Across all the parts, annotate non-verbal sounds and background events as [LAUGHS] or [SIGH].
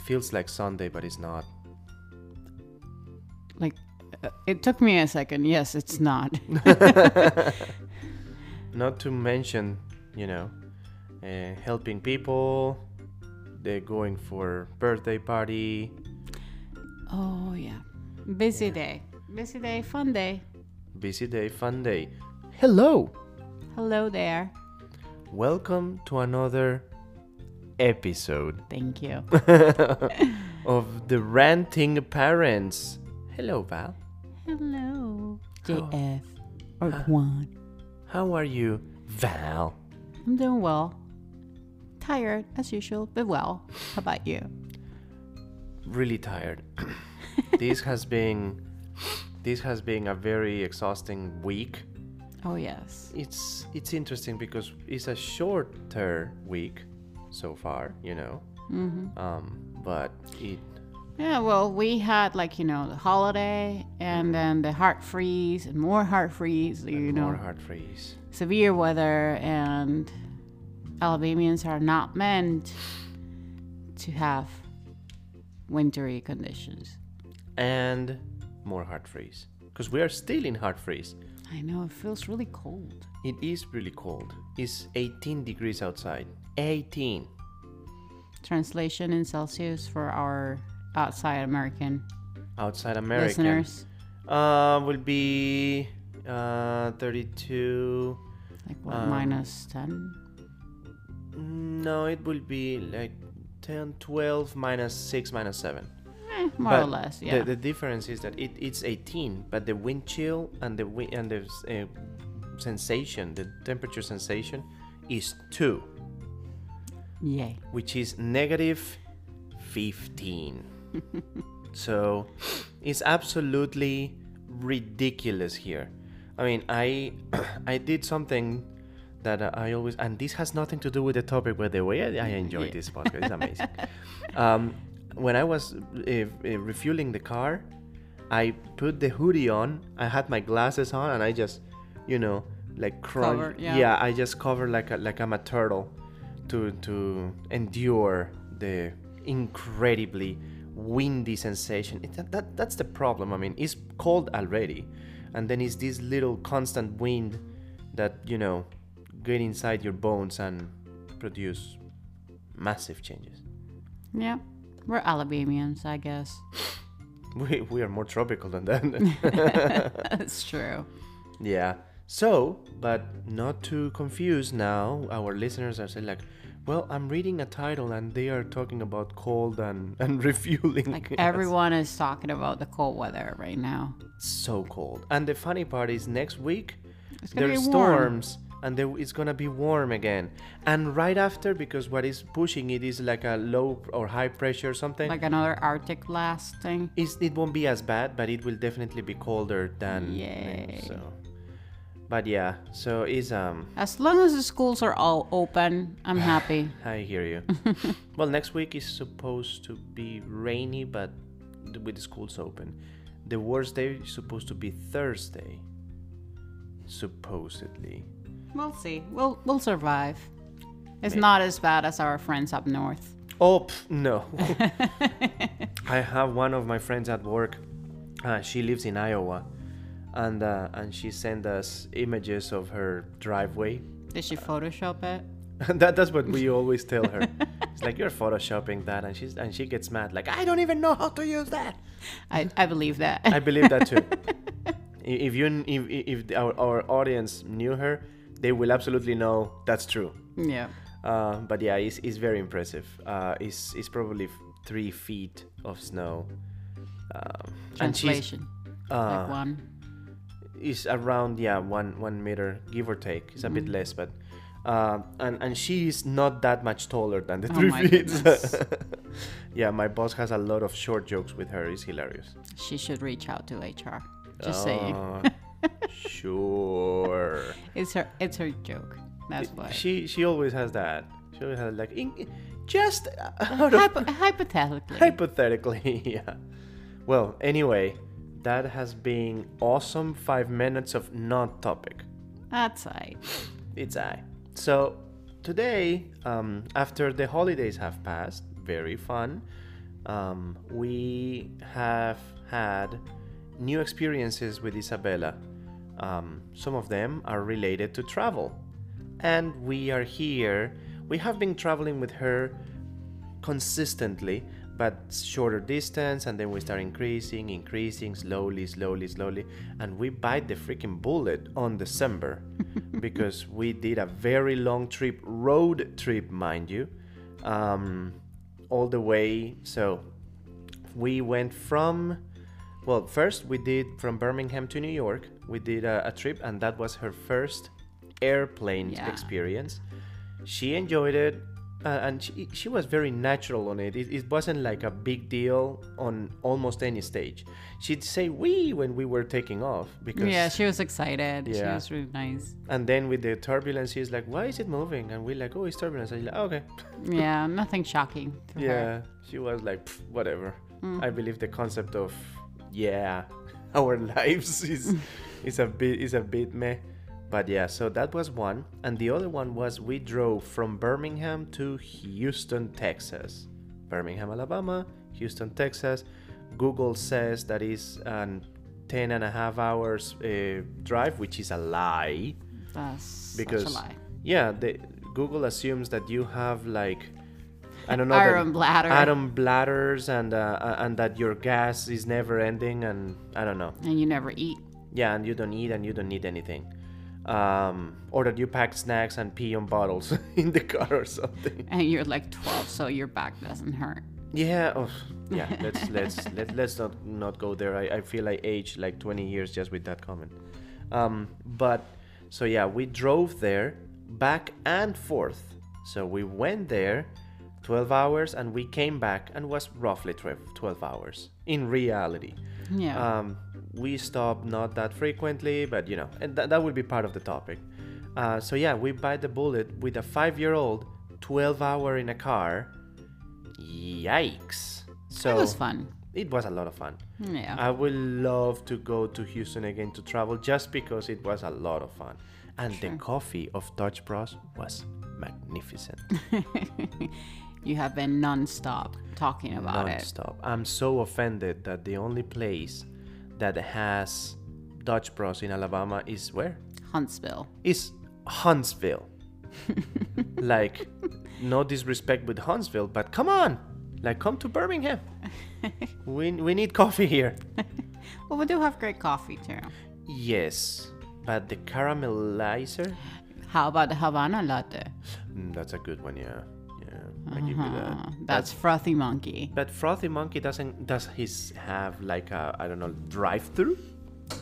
it feels like Sunday, but it's not. Like, uh, it took me a second. Yes, it's not. [LAUGHS] [LAUGHS] Not to mention, you know, uh, helping people. They're going for birthday party. oh, yeah. Busy day. Busy day, fun day. Busy day, fun day. Hello. Hello there. Welcome to another episode Thank you. [LAUGHS] [LAUGHS] of the Ranting Parents. Hello, Val. Hello. JF. Or Juan. How are you, Val? I'm doing well. Tired, as usual, but well. How about you? Really tired. [LAUGHS] this has been this has been a very exhausting week. Oh, yes. It's it's interesting because it's a shorter week so far, you know. Mm-hmm. Um, but it Yeah, well, we had like, you know, the holiday and then the heart freeze and more heart freeze, you know, more hard freeze. severe weather and Alabamians are not meant to have wintry conditions. And more hard freeze. Because we are still in hard freeze. I know it feels really cold. It is really cold. It's 18 degrees outside. 18. Translation in Celsius for our outside American Outside American listeners. Uh, will be uh 32. Like what, Um, minus 10? No, it will be like 10, 12 minus 6 minus 7. Eh, more or less, yeah. The, the difference is that it, it's 18, but the wind chill and the and the uh, sensation, the temperature sensation, is 2, Yay. which is negative 15. [LAUGHS] so it's absolutely ridiculous here. I mean, I [CLEARS THROAT] I did something that I always, and this has nothing to do with the topic, by the way. I, I enjoy Yeah. this podcast. It's amazing. um, when I was uh, uh, refueling the car, I put the hoodie on. I had my glasses on, and I just, you know, like crawl. Cover, yeah. I just cover like a, like I'm a turtle, to to endure the incredibly windy sensation. It, that, that that's the problem. I mean, it's cold already, and then it's this little constant wind that you know get inside your bones and produce massive changes. Yeah. We're Alabamians, I guess. [LAUGHS] We, we are more tropical than that. [LAUGHS] [LAUGHS] That's true. yeah. So, but not to confuse now, our listeners are saying like, well, I'm reading a title and they are talking about cold and, [LAUGHS] and refueling. Like [LAUGHS] everyone is talking about the cold weather right now. so cold. And the funny part is next week there's storms and there, it's gonna be warm again. And right after, because what is pushing it is like a low or high pressure or something. Like another Arctic blast thing. It's, it won't be as bad, but it will definitely be colder than. Yay. So, but yeah, so it's um. As long as the schools are all open, I'm [SIGHS] happy. I hear you. [LAUGHS] well, next week is supposed to be rainy, but with the schools open. The worst day is supposed to be Thursday. Supposedly. We'll see. We'll we'll survive. It's Maybe. not as bad as our friends up north. Oh pff, no! [LAUGHS] [LAUGHS] I have one of my friends at work. Uh, she lives in Iowa, and uh, and she sent us images of her driveway. Did she Photoshop it? [LAUGHS] that that's what we always tell her. [LAUGHS] It's like you're photoshopping that, and she's and she gets mad. Like I don't even know how to use that. I, I believe that. I believe that too. [LAUGHS] If you if if our, our audience knew her, they will absolutely know that's true. yeah. Uh, but yeah, it's, it's very impressive. Uh, it's, it's probably three feet of snow. Um, and she's Translation. uh, like one. Is around yeah one one meter give or take. It's a bit less, but uh, and and she is not that much taller than the Oh three feet. [LAUGHS] yeah, my boss has a lot of short jokes with her. It's hilarious. She should reach out to HR. Just saying. Uh, [LAUGHS] sure. It's her it's her joke. That's why. She she always has that. She always has like in, just Hypo- hypothetically. hypothetically, [LAUGHS] yeah. Well, anyway, that has been awesome. Five minutes of non-topic. That's right. It's I. So today, um, after the holidays have passed, very fun, um, we have had new experiences with Isabella. Um, some of them are related to travel. And we are here. We have been traveling with her consistently, but shorter distance, and then we start increasing, increasing slowly, slowly, slowly. And we bite the freaking bullet on December [LAUGHS] because we did a very long trip, road trip, mind you, um, all the way. So we went from well first we did from birmingham to new york we did a, a trip and that was her first airplane Yeah. experience she enjoyed it Uh, and she, she was very natural on it. it it wasn't like a big deal on almost any stage she'd say we when we were taking off because Yeah, she was excited. She was really nice. and then with the turbulence she's like why is it moving and we're like oh it's turbulence and you're like okay [LAUGHS] Yeah, nothing shocking. To her. Yeah, she was like, "Pff, whatever. Mm. I believe the concept of, yeah, [LAUGHS] our lives is [LAUGHS] is a bit is a bit meh. But yeah, so that was one, and the other one was we drove from Birmingham to Houston, Texas. Birmingham, Alabama, Houston, Texas. Google says that is an 10 and a half hours uh, drive, which is a lie That's because such a lie. yeah, the, Google assumes that you have like I don't know Iron bladder. atom bladders, and uh, uh, and that your gas is never ending, and I don't know. And you never eat. Yeah, and you don't eat, and you don't need anything, um, or that you pack snacks and pee on bottles [LAUGHS] in the car or something. And you're like 12, so your back doesn't hurt. Yeah, oh, yeah. [LAUGHS] Let's let's let, let's not not go there. I, I feel I aged like 20 years just with that comment. Um, but so yeah, we drove there back and forth. So we went there 12 hours and we came back and was roughly 12, 12 hours in reality. Yeah. Um, we stop not that frequently, but you know, and th- that will be part of the topic. Uh, so yeah, we bite the bullet with a five-year-old, 12 hour in a car. Yikes! So it was fun. It was a lot of fun. Yeah. I would love to go to Houston again to travel just because it was a lot of fun. And the coffee of Dutch Bros was magnificent. [LAUGHS] you have been non-stop talking about it. Non-stop. I'm so offended that the only place that has Dutch Bros in Alabama is where? Huntsville. Is Huntsville. [LAUGHS] like, no disrespect with Huntsville, but come on, like come to Birmingham. [LAUGHS] we we need coffee here. [LAUGHS] Well, we do have great coffee too. Yes, but the caramelizer, How about the Havana latte? mm, that's a good one. Yeah, yeah, I give you that. Uh, that's Frothy Monkey. But Frothy Monkey doesn't does his have like a I don't know drive-through?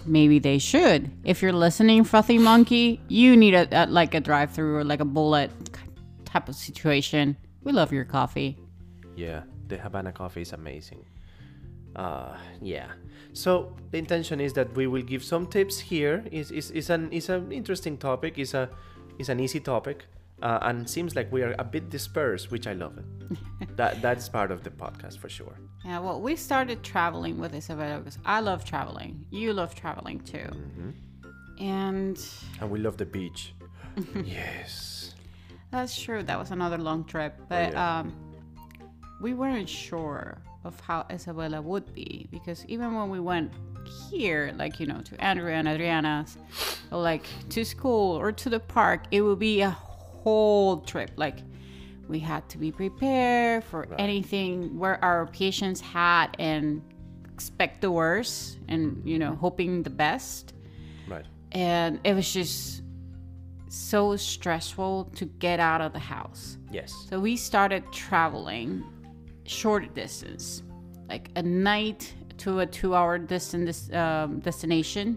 Maybe they should. If you're listening, Frothy Monkey, you need a, a like a drive-through or like a bullet type of situation. We love your coffee. Yeah, the Havana coffee is amazing. Uh, yeah. So the intention is that we will give some tips here. is is is an is an interesting topic. is a is an easy topic. Uh, and seems like we are a bit dispersed, which I love it. [LAUGHS] that that's part of the podcast for sure. Yeah, well, we started traveling with Isabella because I love traveling. You love traveling too. And And we love the beach. [LAUGHS] yes. that's true. That was another long trip. But yeah. um, we weren't sure of how Isabella would be because even when we went here, like, you know, to Andrea and Adriana's, or like to school or to the park, it would be a whole trip. Like, we had to be prepared for anything, where our patient's had and expect the worst and, you know, hoping the best Right. and it was just so stressful to get out of the house. Yes. So we started traveling short distance, like a night to a two-hour distance um, destination,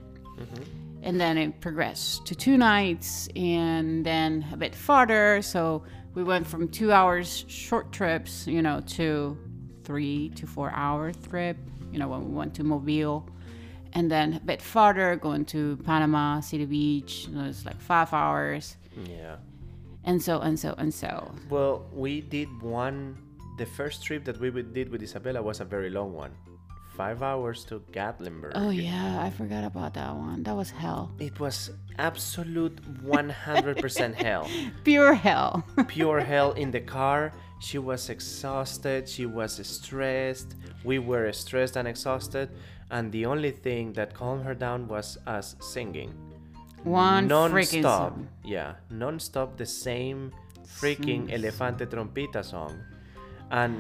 and then it progressed to two nights, and then a bit farther. So we went from two hours short trips, you know, to three to four hour trip. You know, when we went to Mobile, and then a bit farther, going to Panama City Beach. You know, it's like five hours, Yeah. and so and so and so. Well, we did one. The first trip that we did with Isabella was a very long one, five hours to Gatlinburg. Oh yeah, I forgot about that one. That was hell. It was absolute 100% [LAUGHS] hell. Pure hell. [LAUGHS] Pure hell in the car. She was exhausted. She was stressed. We were stressed and exhausted. And the only thing that calmed her down was us singing. one non-stop. song. Yeah, non-stop the same freaking Elefante Trompita song. And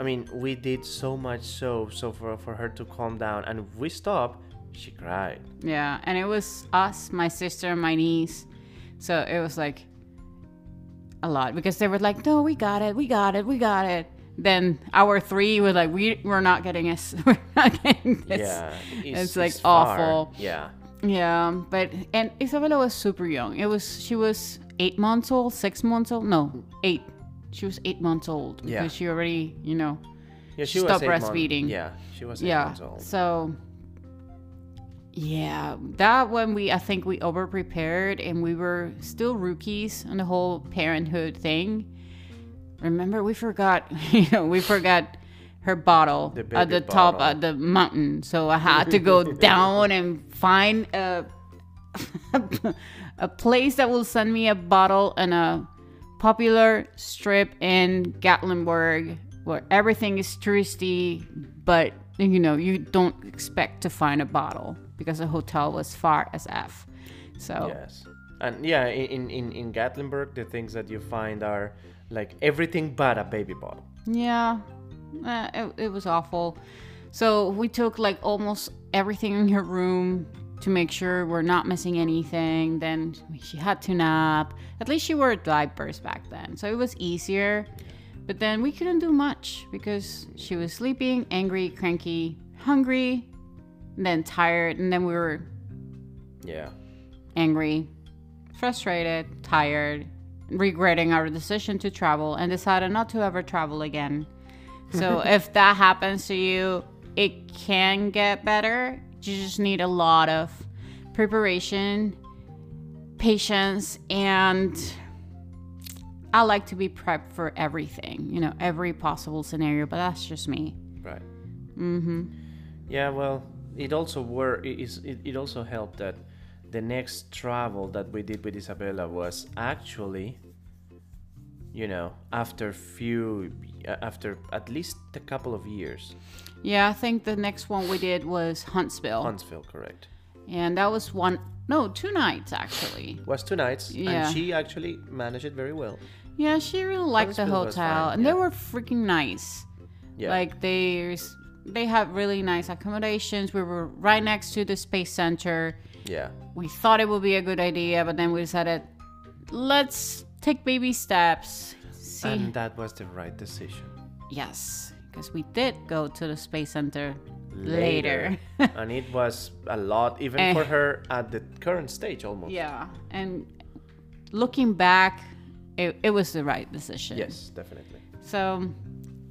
I mean, we did so much so so for for her to calm down and we stopped, she cried. Yeah, and it was us, my sister, my niece. So it was like a lot because they were like, "No, we got it, we got it, we got it." Then our three were like, "We we're not getting this, [LAUGHS] we're not getting this." yeah, it's, like, awful. Yeah. Yeah, but and Isabella was super young. It was she was eight months old, six months old. No, eight. She was eight months old Yeah. because she already, you know, Yeah, she Stop was eight month- breastfeeding. yeah, she was eight yeah. months old. So yeah, that one we I think we over prepared and we were still rookies on the whole parenthood thing. Remember we forgot, [LAUGHS] you know, we forgot her bottle The at the baby top of the mountain. So I had to go [LAUGHS] down and find a [LAUGHS] a place that will send me a bottle and a popular strip in Gatlinburg where everything is touristy, but you know, you don't expect to find a bottle because the hotel was far as F. So Yes. And yeah, in, in, in Gatlinburg, the things that you find are like everything but a baby bottle. Yeah, uh, it, it was awful. So we took like almost everything in your room to make sure we're not missing anything. Then she had to nap. At least she wore diapers back then, so it was easier. But then we couldn't do much because she was sleeping, angry, cranky, hungry, and then tired, and then we were Yeah. angry, frustrated, tired, regretting our decision to travel, and decided not to ever travel again. So [LAUGHS] if that happens to you, it can get better. You just need a lot of preparation, patience, and I like to be prepped for everything, you know, every possible scenario, but that's just me. Right. Mm-hmm. Yeah, well, it also were it, is- it, it also helped that the next travel that we did with Isabella was actually, you know, after few Uh, after at least a couple of years. Yeah, I think the next one we did was Huntsville. Huntsville, correct? And that was one, no, two nights actually. Was two nights, Yeah. and she actually managed it very well. Yeah, she really liked the Huntsville was hotel, fine, and yeah. they were freaking nice. Yeah. Like there's, they had really nice accommodations. We were right next to the space center. yeah. We thought it would be a good idea, but then we decided, let's take baby steps. See, And that was the right decision. yes, because we did go to the space center later. [LAUGHS] and it was a lot, even Eh. for her at the current stage almost. yeah, and looking back, it, it was the right decision. Yes, definitely. So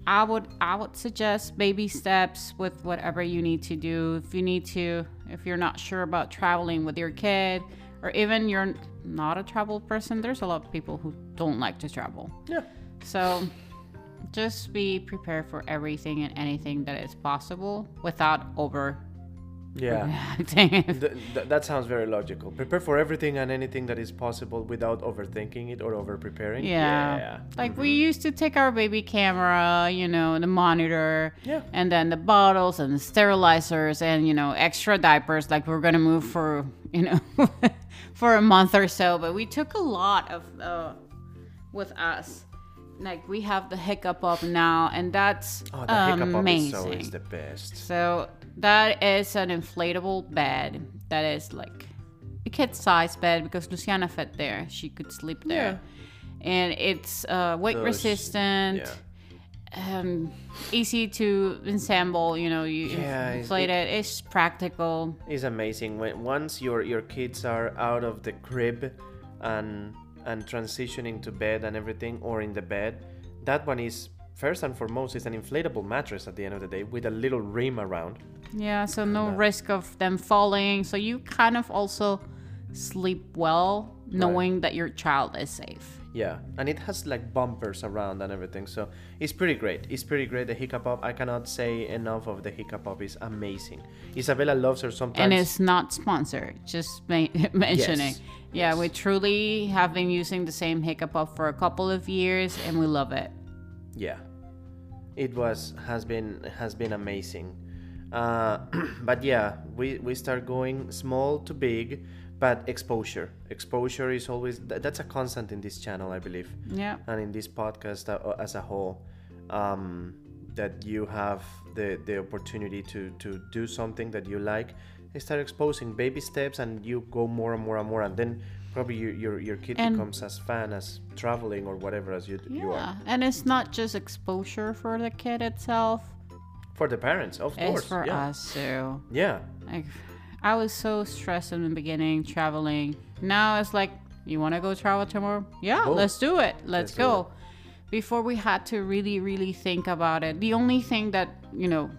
I would I would suggest baby steps with whatever you need to do. If you need to if you're not sure about traveling with your kid or even you're not a travel person, there's a lot of people who don't like to travel. Yeah. So just be prepared for everything and anything that is possible without over Yeah. acting. Th- th- that sounds very logical. Prepare for everything and anything that is possible without overthinking it or over preparing. Yeah. Like we used to take our baby camera, you know, the monitor, Yeah. and then the bottles and the sterilizers and you know extra diapers. Like we're gonna move for you know [LAUGHS] for a month or so, but we took a lot of uh, with us. Like we have the Hiccapop now, and that's Oh, the Hiccapop amazing. is so is the best. So that is an inflatable bed that is like a kid size bed because Luciana fit there. She could sleep there. yeah. And it's uh, weight Those- resistant, Yeah. um, easy to assemble. You know, you Yeah, it's- inflate it. It's practical. It's amazing when once your your kids are out of the crib and and transitioning to bed and everything or in the bed, that one is first and foremost is an inflatable mattress at the end of the day with a little rim around. Yeah, so no uh, risk of them falling. So you kind of also sleep well knowing that your child is safe. Yeah, and it has like bumpers around and everything, so it's pretty great. It's pretty great. The Hiccapop, I cannot say enough of the Hiccapop. is amazing. Isabella loves her sometimes. And it's not sponsored, just ma- [LAUGHS] mentioning. Yes, Yeah, yes. we truly have been using the same Hiccapop for a couple of years and we love it. yeah it was has been has been amazing uh, [CLEARS THROAT] but yeah we we start going small to big but exposure exposure is always th- that's a constant in this channel i believe Yeah. and in this podcast uh, as a whole um, that you have the the opportunity to to do something that you like start exposing baby steps and you go more and more and more and then probably your your, your kid And- becomes as fan as traveling or whatever as you you are Yeah. And it's not just exposure for the kid itself, for the parents of it's course for yeah. us too. yeah Like, I was so stressed in the beginning traveling. Now it's like, you want to go travel tomorrow? Yeah, Go. let's do it. Let's, Let's go. Before we had to really, really think about it. The only thing that, you know,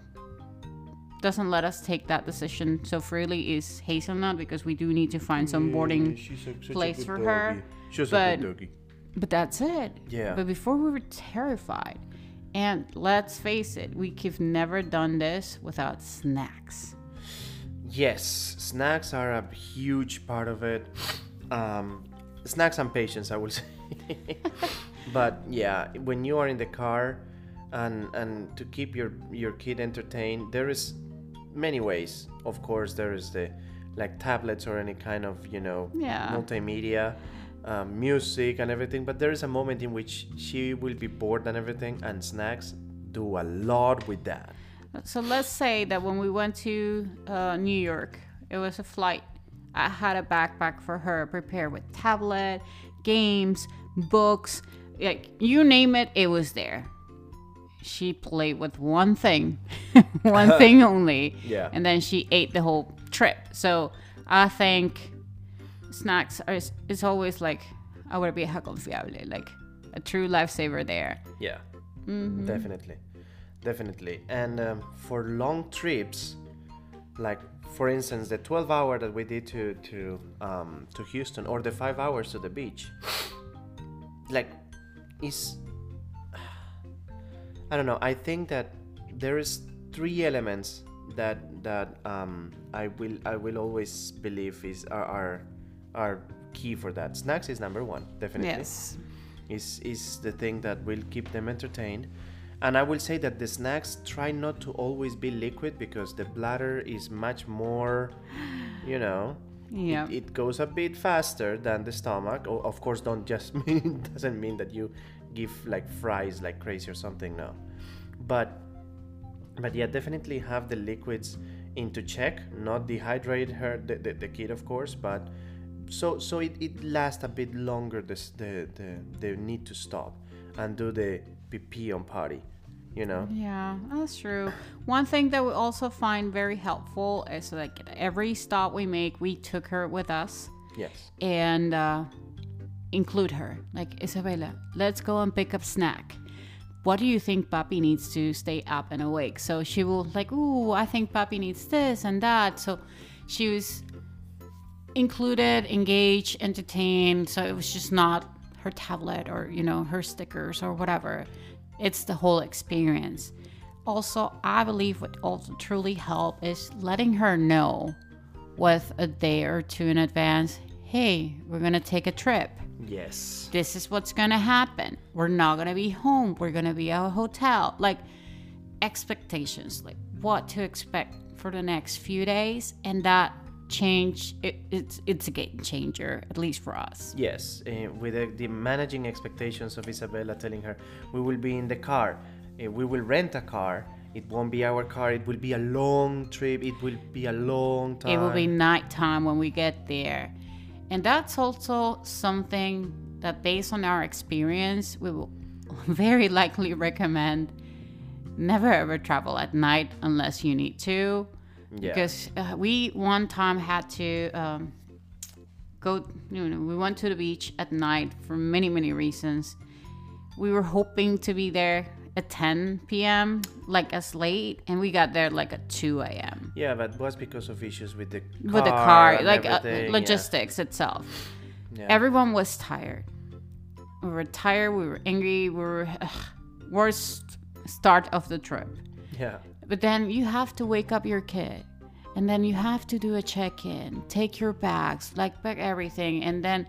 doesn't let us take that decision so freely is hazelnut because we do need to find some boarding place for her, She's but- a good doggy. but that's it. Yeah. But before we were terrified. And let's face it, we have never done this without snacks. Yes, snacks are a huge part of it. Um, snacks and patience, I will [LAUGHS] say. but yeah, when you are in the car and and to keep your your kid entertained, there is many ways. Of course, there is the like tablets or any kind of you know Yeah. multimedia. Um, music and everything, but there is a moment in which she will be bored and everything, and snacks do a lot with that. So let's say that when we went to uh, New York, it was a flight. I had a backpack for her prepared with tablet, games, books, like you name it, it was there. She played with one thing, [LAUGHS] one [LAUGHS] thing only, Yeah. and then she ate the whole trip. So I think snacks are is always like ahora vieja confiable, like a true lifesaver there. Yeah, Mm-hmm. definitely, definitely. And um, for long trips, like for instance, the 12 hour that we did to to um, to Houston, or the five hours to the beach, like, is I don't know. I think that there is three elements that that um, I will I will always believe is are are, are key for that. Snacks is number one, definitely Yes. is is the thing that will keep them entertained and i will say that the snacks try not to always be liquid because the bladder is much more you know Yeah. it, it goes a bit faster than the stomach of course don't just [LAUGHS] mean doesn't mean that you give like fries like crazy or something no. But but yeah definitely have the liquids into check not dehydrate her the, the, the kid of course but so so it, it lasts a bit longer this the, the the need to stop and do the pp on party you know? Yeah, that's true. One thing that we also find very helpful is like every stop we make, we took her with us. Yes. And uh, include her. Like, Isabella, let's go and pick up snack. What do you think Papi needs to stay up and awake? So she will like, ooh, I think Papi needs this and that. So she was included, engaged, entertained. So it was just not her tablet or, you know, her stickers or whatever. It's the whole experience. Also, I believe what also truly help is letting her know with a day or two in advance, hey, we're gonna take a trip. Yes This is what's gonna happen. We're not gonna be home. We're gonna be at a hotel. Like expectations, like what to expect for the next few days, and that change it, it's it's a game changer at least for us. yes uh, with the, the managing expectations of isabella telling her we will be in the car uh, we will rent a car it won't be our car it will be a long trip it will be a long time It will be nighttime when we get there. And that's also something that, based on our experience, we will [LAUGHS] very likely recommend never ever travel at night unless you need to. Yeah. Because uh, we one time had to um, go, you know, we went to the beach at night for many, many reasons. We were hoping to be there at 10 p.m., like as late, and we got there like at 2 a.m Yeah, but was because of issues with the car. with the car, like uh, everything, yeah. logistics itself. Yeah. Everyone was tired. we were tired, we were angry, we were ugh, worst start of the trip. Yeah. But then you have to wake up your kid. And then you have to do a check in, take your bags, like pack everything. And then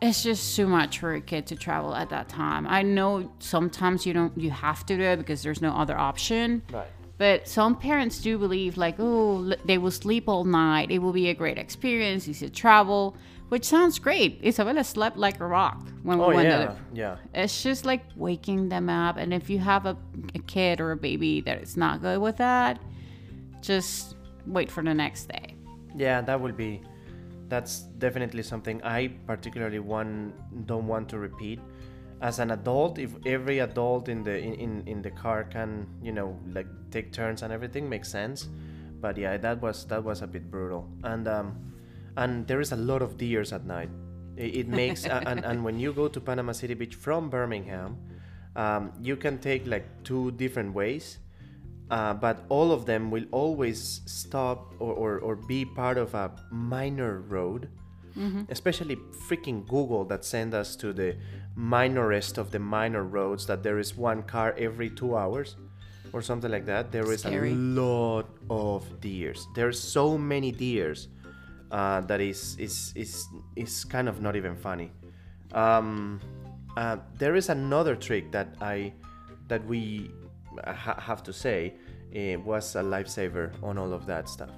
it's just too much for a kid to travel at that time. I know sometimes you don't, you have to do it because there's no other option. Right. But some parents do believe, like, oh, they will sleep all night. It will be a great experience. You should travel, which sounds great. Isabella slept like a rock when we Oh went yeah. there. Yeah. It's just like waking them up. And if you have a, a kid or a baby that is not good with that, just wait for the next day. Yeah, that will be. That's definitely something I particularly want don't want to repeat. As an adult, if every adult in the in, in, the car can you know like take turns and everything makes sense, but yeah, that was that was a bit brutal. And um, and there is a lot of deers at night. It, it makes and and when you go to Panama City Beach from Birmingham, um, you can take like two different ways uh, but all of them will always stop or, or, or be part of a minor road especially freaking google that send us to the minorest of the minor roads that there is one car every two hours or something like that. There is Scary. a lot of deers. There's so many deers uh, that is, is is is kind of not even funny. Um, uh, there is another trick that I that we ha- have to say uh, was a lifesaver on all of that stuff,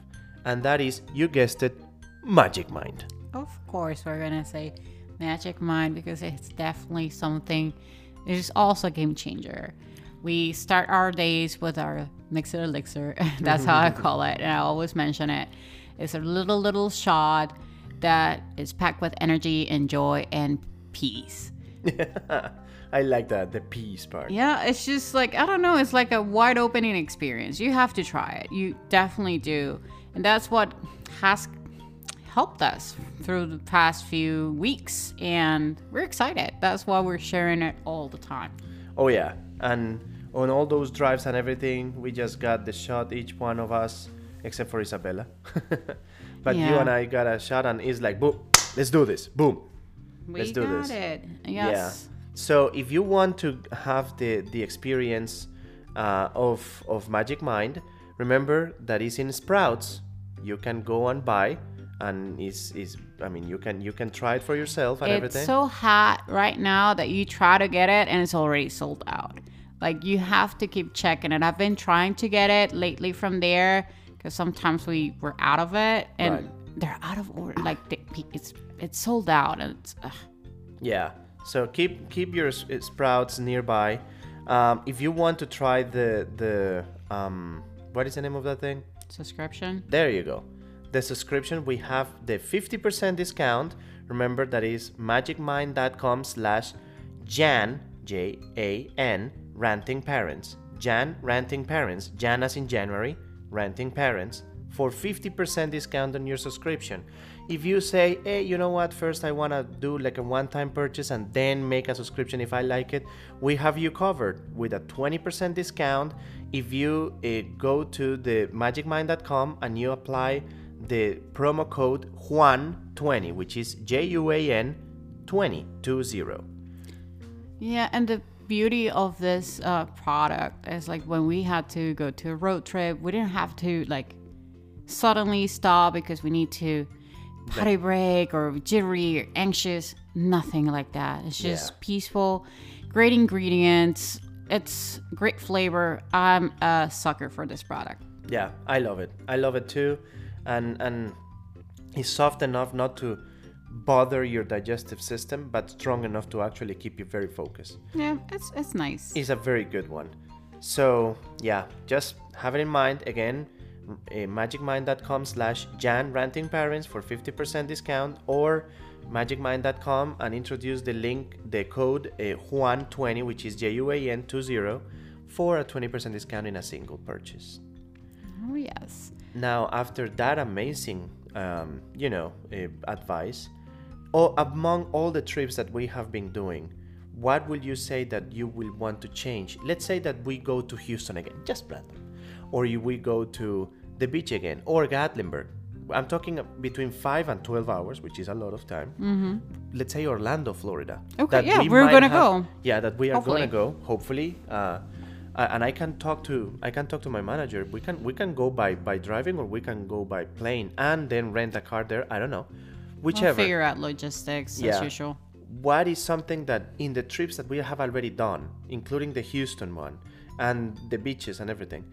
and that is you guessed it, Magic Mind. Of course, we're gonna say Magic Mind because it's definitely something. It is also a game changer. We start our days with our mixer elixir. [LAUGHS] That's how I [LAUGHS] call it, and I always mention it. It's a little little shot that is packed with energy and joy and peace. [LAUGHS] I like that the peace part. Yeah, it's just like I don't know. It's like a wide opening experience. You have to try it. You definitely do, and that's what has helped us through the past few weeks. And we're excited. That's why we're sharing it all the time. Oh yeah, and on all those drives and everything, we just got the shot each one of us, except for Isabella. [LAUGHS] but you and I got a shot, and it's like boom, let's do this, boom. We Let's do got this. it. Yeah. So if you want to have the the experience uh, of of Magic Mind, remember that is in Sprouts. You can go and buy, and is is I mean you can you can try it for yourself and It's everything. It's so hot right now that you try to get it and it's already sold out. Like you have to keep checking it. I've been trying to get it lately from there because sometimes we were out of it and Right. they're out of order. Like they, it's it's sold out and it's ugh. Yeah. So keep keep your uh, sprouts nearby. Um, if you want to try the the um, what is the name of that thing? subscription. There you go. The subscription we have the 50% discount. Remember that is magicmind.com slash Jan J A N ranting parents. Jan ranting parents. Jan as in January, ranting parents for 50% discount on your subscription. If you say, hey, you know what, first I want to do like a one time purchase and then make a subscription if I like it, we have you covered with a 20% discount if you uh, go to the magicmind.com and you apply the promo code Juan20, which is J U A N 20, 20. Yeah, and the beauty of this uh, product is like when we had to go to a road trip, we didn't have to like suddenly stop because we need to potty break or jittery or anxious. Nothing like that. It's just Yeah. peaceful, great ingredients. It's great flavor. I'm a sucker for this product. Yeah, I love it. I love it too. And and it's soft enough not to bother your digestive system, but strong enough to actually keep you very focused. Yeah, it's it's nice. It's a very good one. So yeah, just have it in mind again. Uh, magicmind.com slash Jan ranting parents for 50% discount or magicmind.com and introduce the link the code uh, Juan20 which is J-U-A-N 20 for a 20% discount in a single purchase. Oh yes. Now, after that amazing, um, you know, uh, advice, oh, among all the trips that we have been doing, what will you say that you will want to change? Let's say that we go to Houston again, just random, or you we go to the beach again, or Gatlinburg. I'm talking between five and twelve hours, which is a lot of time. Mm-hmm. Let's say Orlando, Florida. Okay, yeah, we we're gonna have- go. Yeah, that we are Hopefully. gonna go. Hopefully, uh, uh, and I can talk to I can talk to my manager. We can we can go by by driving or we can go by plane and then rent a car there. I don't know, We'll whichever. figure out logistics as usual. what is something that in the trips that we have already done, including the Houston one and the beaches and everything,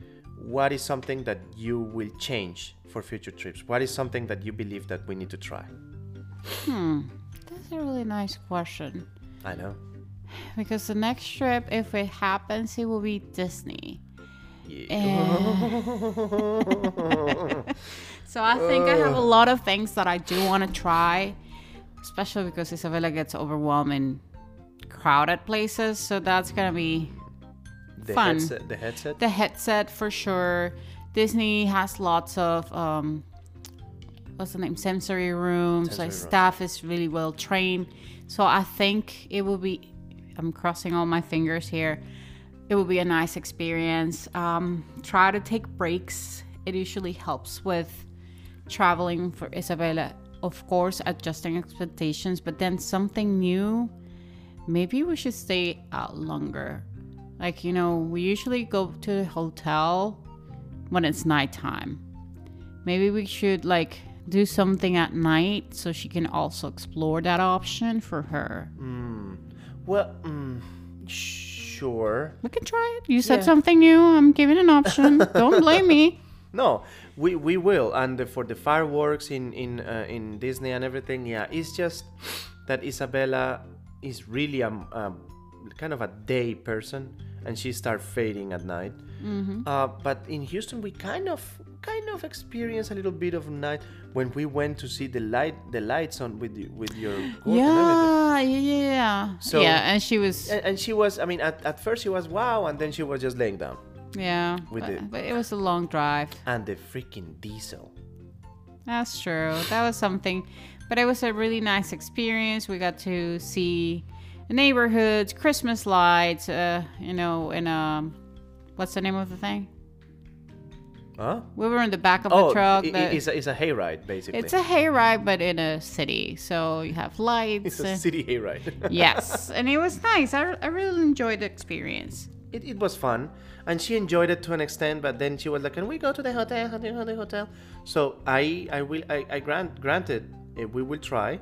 what is something that you will change for future trips? What is something that you believe that we need to try? Hmm, that's a really nice question. I know. Because the next trip, if it happens, it will be Disney. Yeah. [LAUGHS] so I think I have a lot of things that I do want to try, especially because Isabella gets overwhelmed in crowded places. So that's gonna be The Fun. headset. The headset. the headset for sure. Disney has lots of um, what's the name? Sensory rooms. Sensory like rooms. staff is really well trained. So I think it will be. I'm crossing all my fingers here. It will be a nice experience. Um, try to take breaks. It usually helps with traveling for Isabella. Of course, adjusting expectations, but then something new. Maybe we should stay out longer. Like, you know, we usually go to the hotel when it's nighttime. Maybe we should like do something at night so she can also explore that option for her. well, mm, sure. We can try it. You said Yeah. something new. I'm giving an option. [LAUGHS] Don't blame me. No, we, we will, and the- for the fireworks in in uh, in Disney and everything, yeah, it's just that Isabella is really a, a kind of a day person, and she starts fading at night. Uh, but in Houston, we kind of kind of experience a little bit of night when we went to see the light the lights on with you, with your. Yeah, yeah, yeah. So- yeah, and she was, And, and she was, I mean, at, at first she was wow, and then she was just laying down. yeah. with but, it. but it was a long drive. And the freaking diesel. That's true. That was something, but it was a really nice experience. We got to see the neighborhoods, Christmas lights. Uh, you know, and um, what's the name of the thing? Huh? We were in the back of Oh, the truck. i- it's, a, it's a hayride, basically. it's a hayride, but in a city. So you have lights. It's a and- city hayride. [LAUGHS] yes, and it was nice. I, I really enjoyed the experience. it, it was fun and she enjoyed it to an extent but then she was like can we go to the hotel hotel hotel, hotel? so i i will i, I grant granted eh, we will try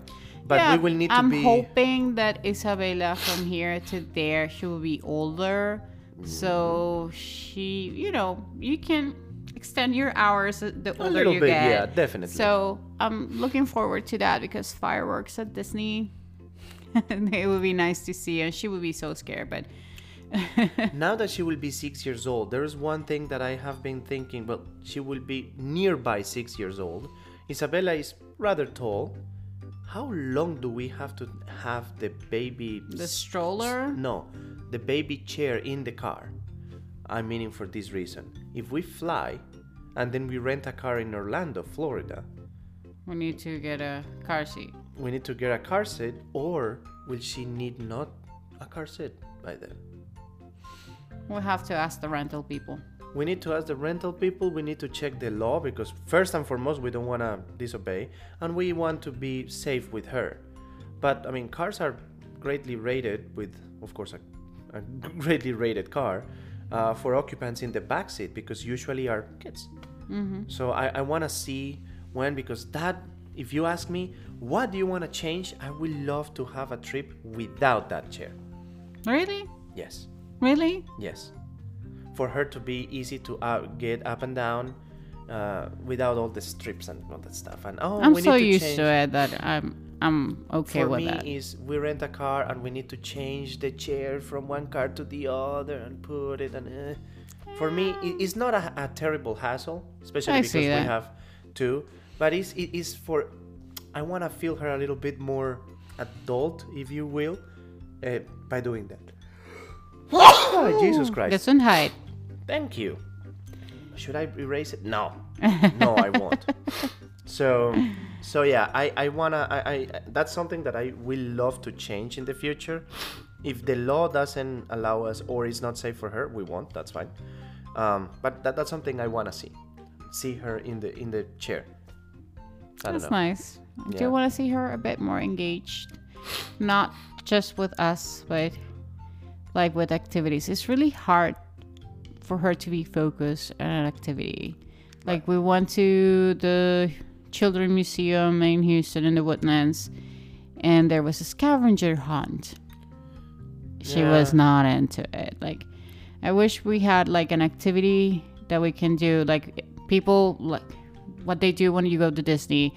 but yeah, we will need to I'm hoping that Isabella from here to there she will be older, Mm. so she, you know, you can extend your hours the older you bit, get. yeah, definitely. So I'm looking forward to that because fireworks at Disney, [LAUGHS] it would be nice to see, and she would be so scared, but. [LAUGHS] now that she will be six years old there is one thing that i have been thinking well she will be nearby six years old isabella is rather tall how long do we have to have the baby The stroller? no the baby chair in the car i'm meaning for this reason if we fly and then we rent a car in orlando florida We need to get a car seat. we need to get a car seat or will she need not a car seat by then We'll have to ask the rental people. We need to ask the rental people we need to check the law because first and foremost we don't want to disobey and we want to be safe with her but i mean cars are greatly rated with of course a, a [LAUGHS] greatly rated car uh, for occupants in the back seat because usually are kids so i, I want to see when because that if you ask me what do you want to change i would love to have a trip without that chair Really? yes Really? Yes. For her to be easy to uh, get up and down uh, without all the strips and all that stuff. And oh, I'm we so need to used change. to it that I'm I'm okay For with me, that. is we rent a car and we need to change the chair from one car to the other and put it and. Uh, for me, it's not a, a terrible hassle, especially I because we have two. But it's it is for. I want to feel her a little bit more adult, if you will, uh, by doing that. [GASPS] oh, Jesus Christ! Gesundheit. Thank you. Should I erase it? No. [LAUGHS] No, I won't. So, so yeah, I, I wanna, I, I, that's something that I will love to change in the future. If the law doesn't allow us or is not safe for her, we won't. That's fine. Um, but that, that's something I wanna see. See her in the in the chair. I That's know. nice. I Yeah. do want to see her a bit more engaged, not just with us, but like with activities. It's really hard for her to be focused on an activity. Like we went to the Children Museum in Houston in the Woodlands, and there was a scavenger hunt. She was not into it. Like, I wish we had like an activity that we can do. Like people like what they do when you go to Disney,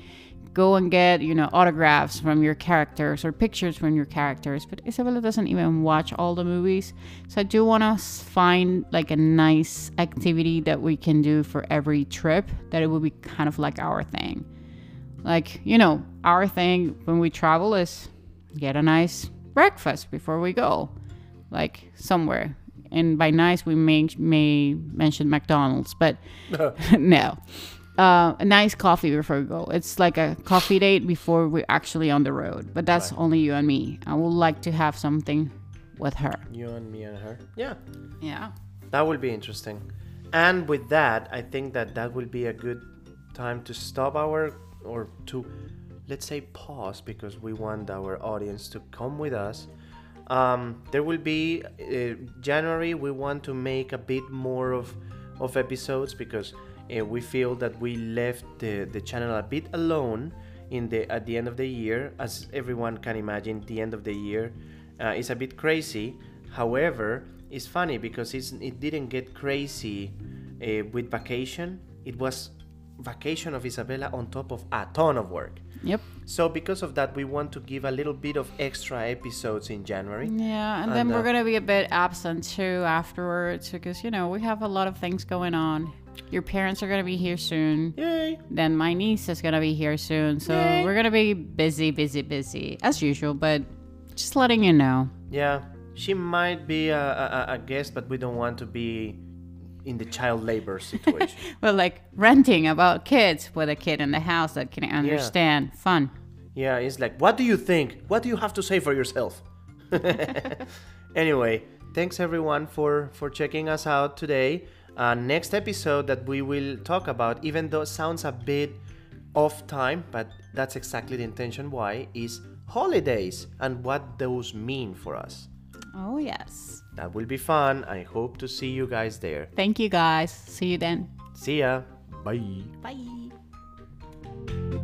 go and get you know autographs from your characters or pictures from your characters. But Isabella doesn't even watch all the movies, so I do want to find like a nice activity that we can do for every trip. That it would be kind of like our thing. Like you know, our thing when we travel is get a nice breakfast before we go, like somewhere. And by nice, we may may mention McDonald's, but [LAUGHS] [LAUGHS] no. Uh, a nice coffee before we go. It's like a coffee date before we're actually on the road. But that's only you and me. I would like to have something with her. You and me and her. Yeah, Yeah. that will be interesting. And with that, I think that that will be a good time to stop our or to let's say pause because we want our audience to come with us. Um, there will be uh, January. We want to make a bit more of of episodes because uh, we feel that we left the, the channel a bit alone in the at the end of the year. As everyone can imagine, the end of the year uh, is a bit crazy. However, it's funny because it's, it didn't get crazy uh, with vacation. It was vacation of Isabella on top of a ton of work. Yep. So because of that, we want to give a little bit of extra episodes in January. Yeah, and, And, then uh, we're gonna be a bit absent too afterwards because you know we have a lot of things going on. Your parents are gonna be here soon. Yay! Then my niece is gonna be here soon, so Yay. we're gonna be busy, busy, busy as usual. But just letting you know. Yeah, she might be a, a, a guest, but we don't want to be in the child labor [LAUGHS] situation. Well, like renting about kids with a kid in the house that can understand. Fun. yeah, it's like, what do you think? What do you have to say for yourself? [LAUGHS] [LAUGHS] anyway, thanks everyone for for checking us out today. Uh, next episode that we will talk about, even though it sounds a bit off time, but that's exactly the intention. Why is holidays and what those mean for us? Oh yes. That will be fun. I hope to see you guys there. Thank you guys. See you then. See ya. Bye. Bye.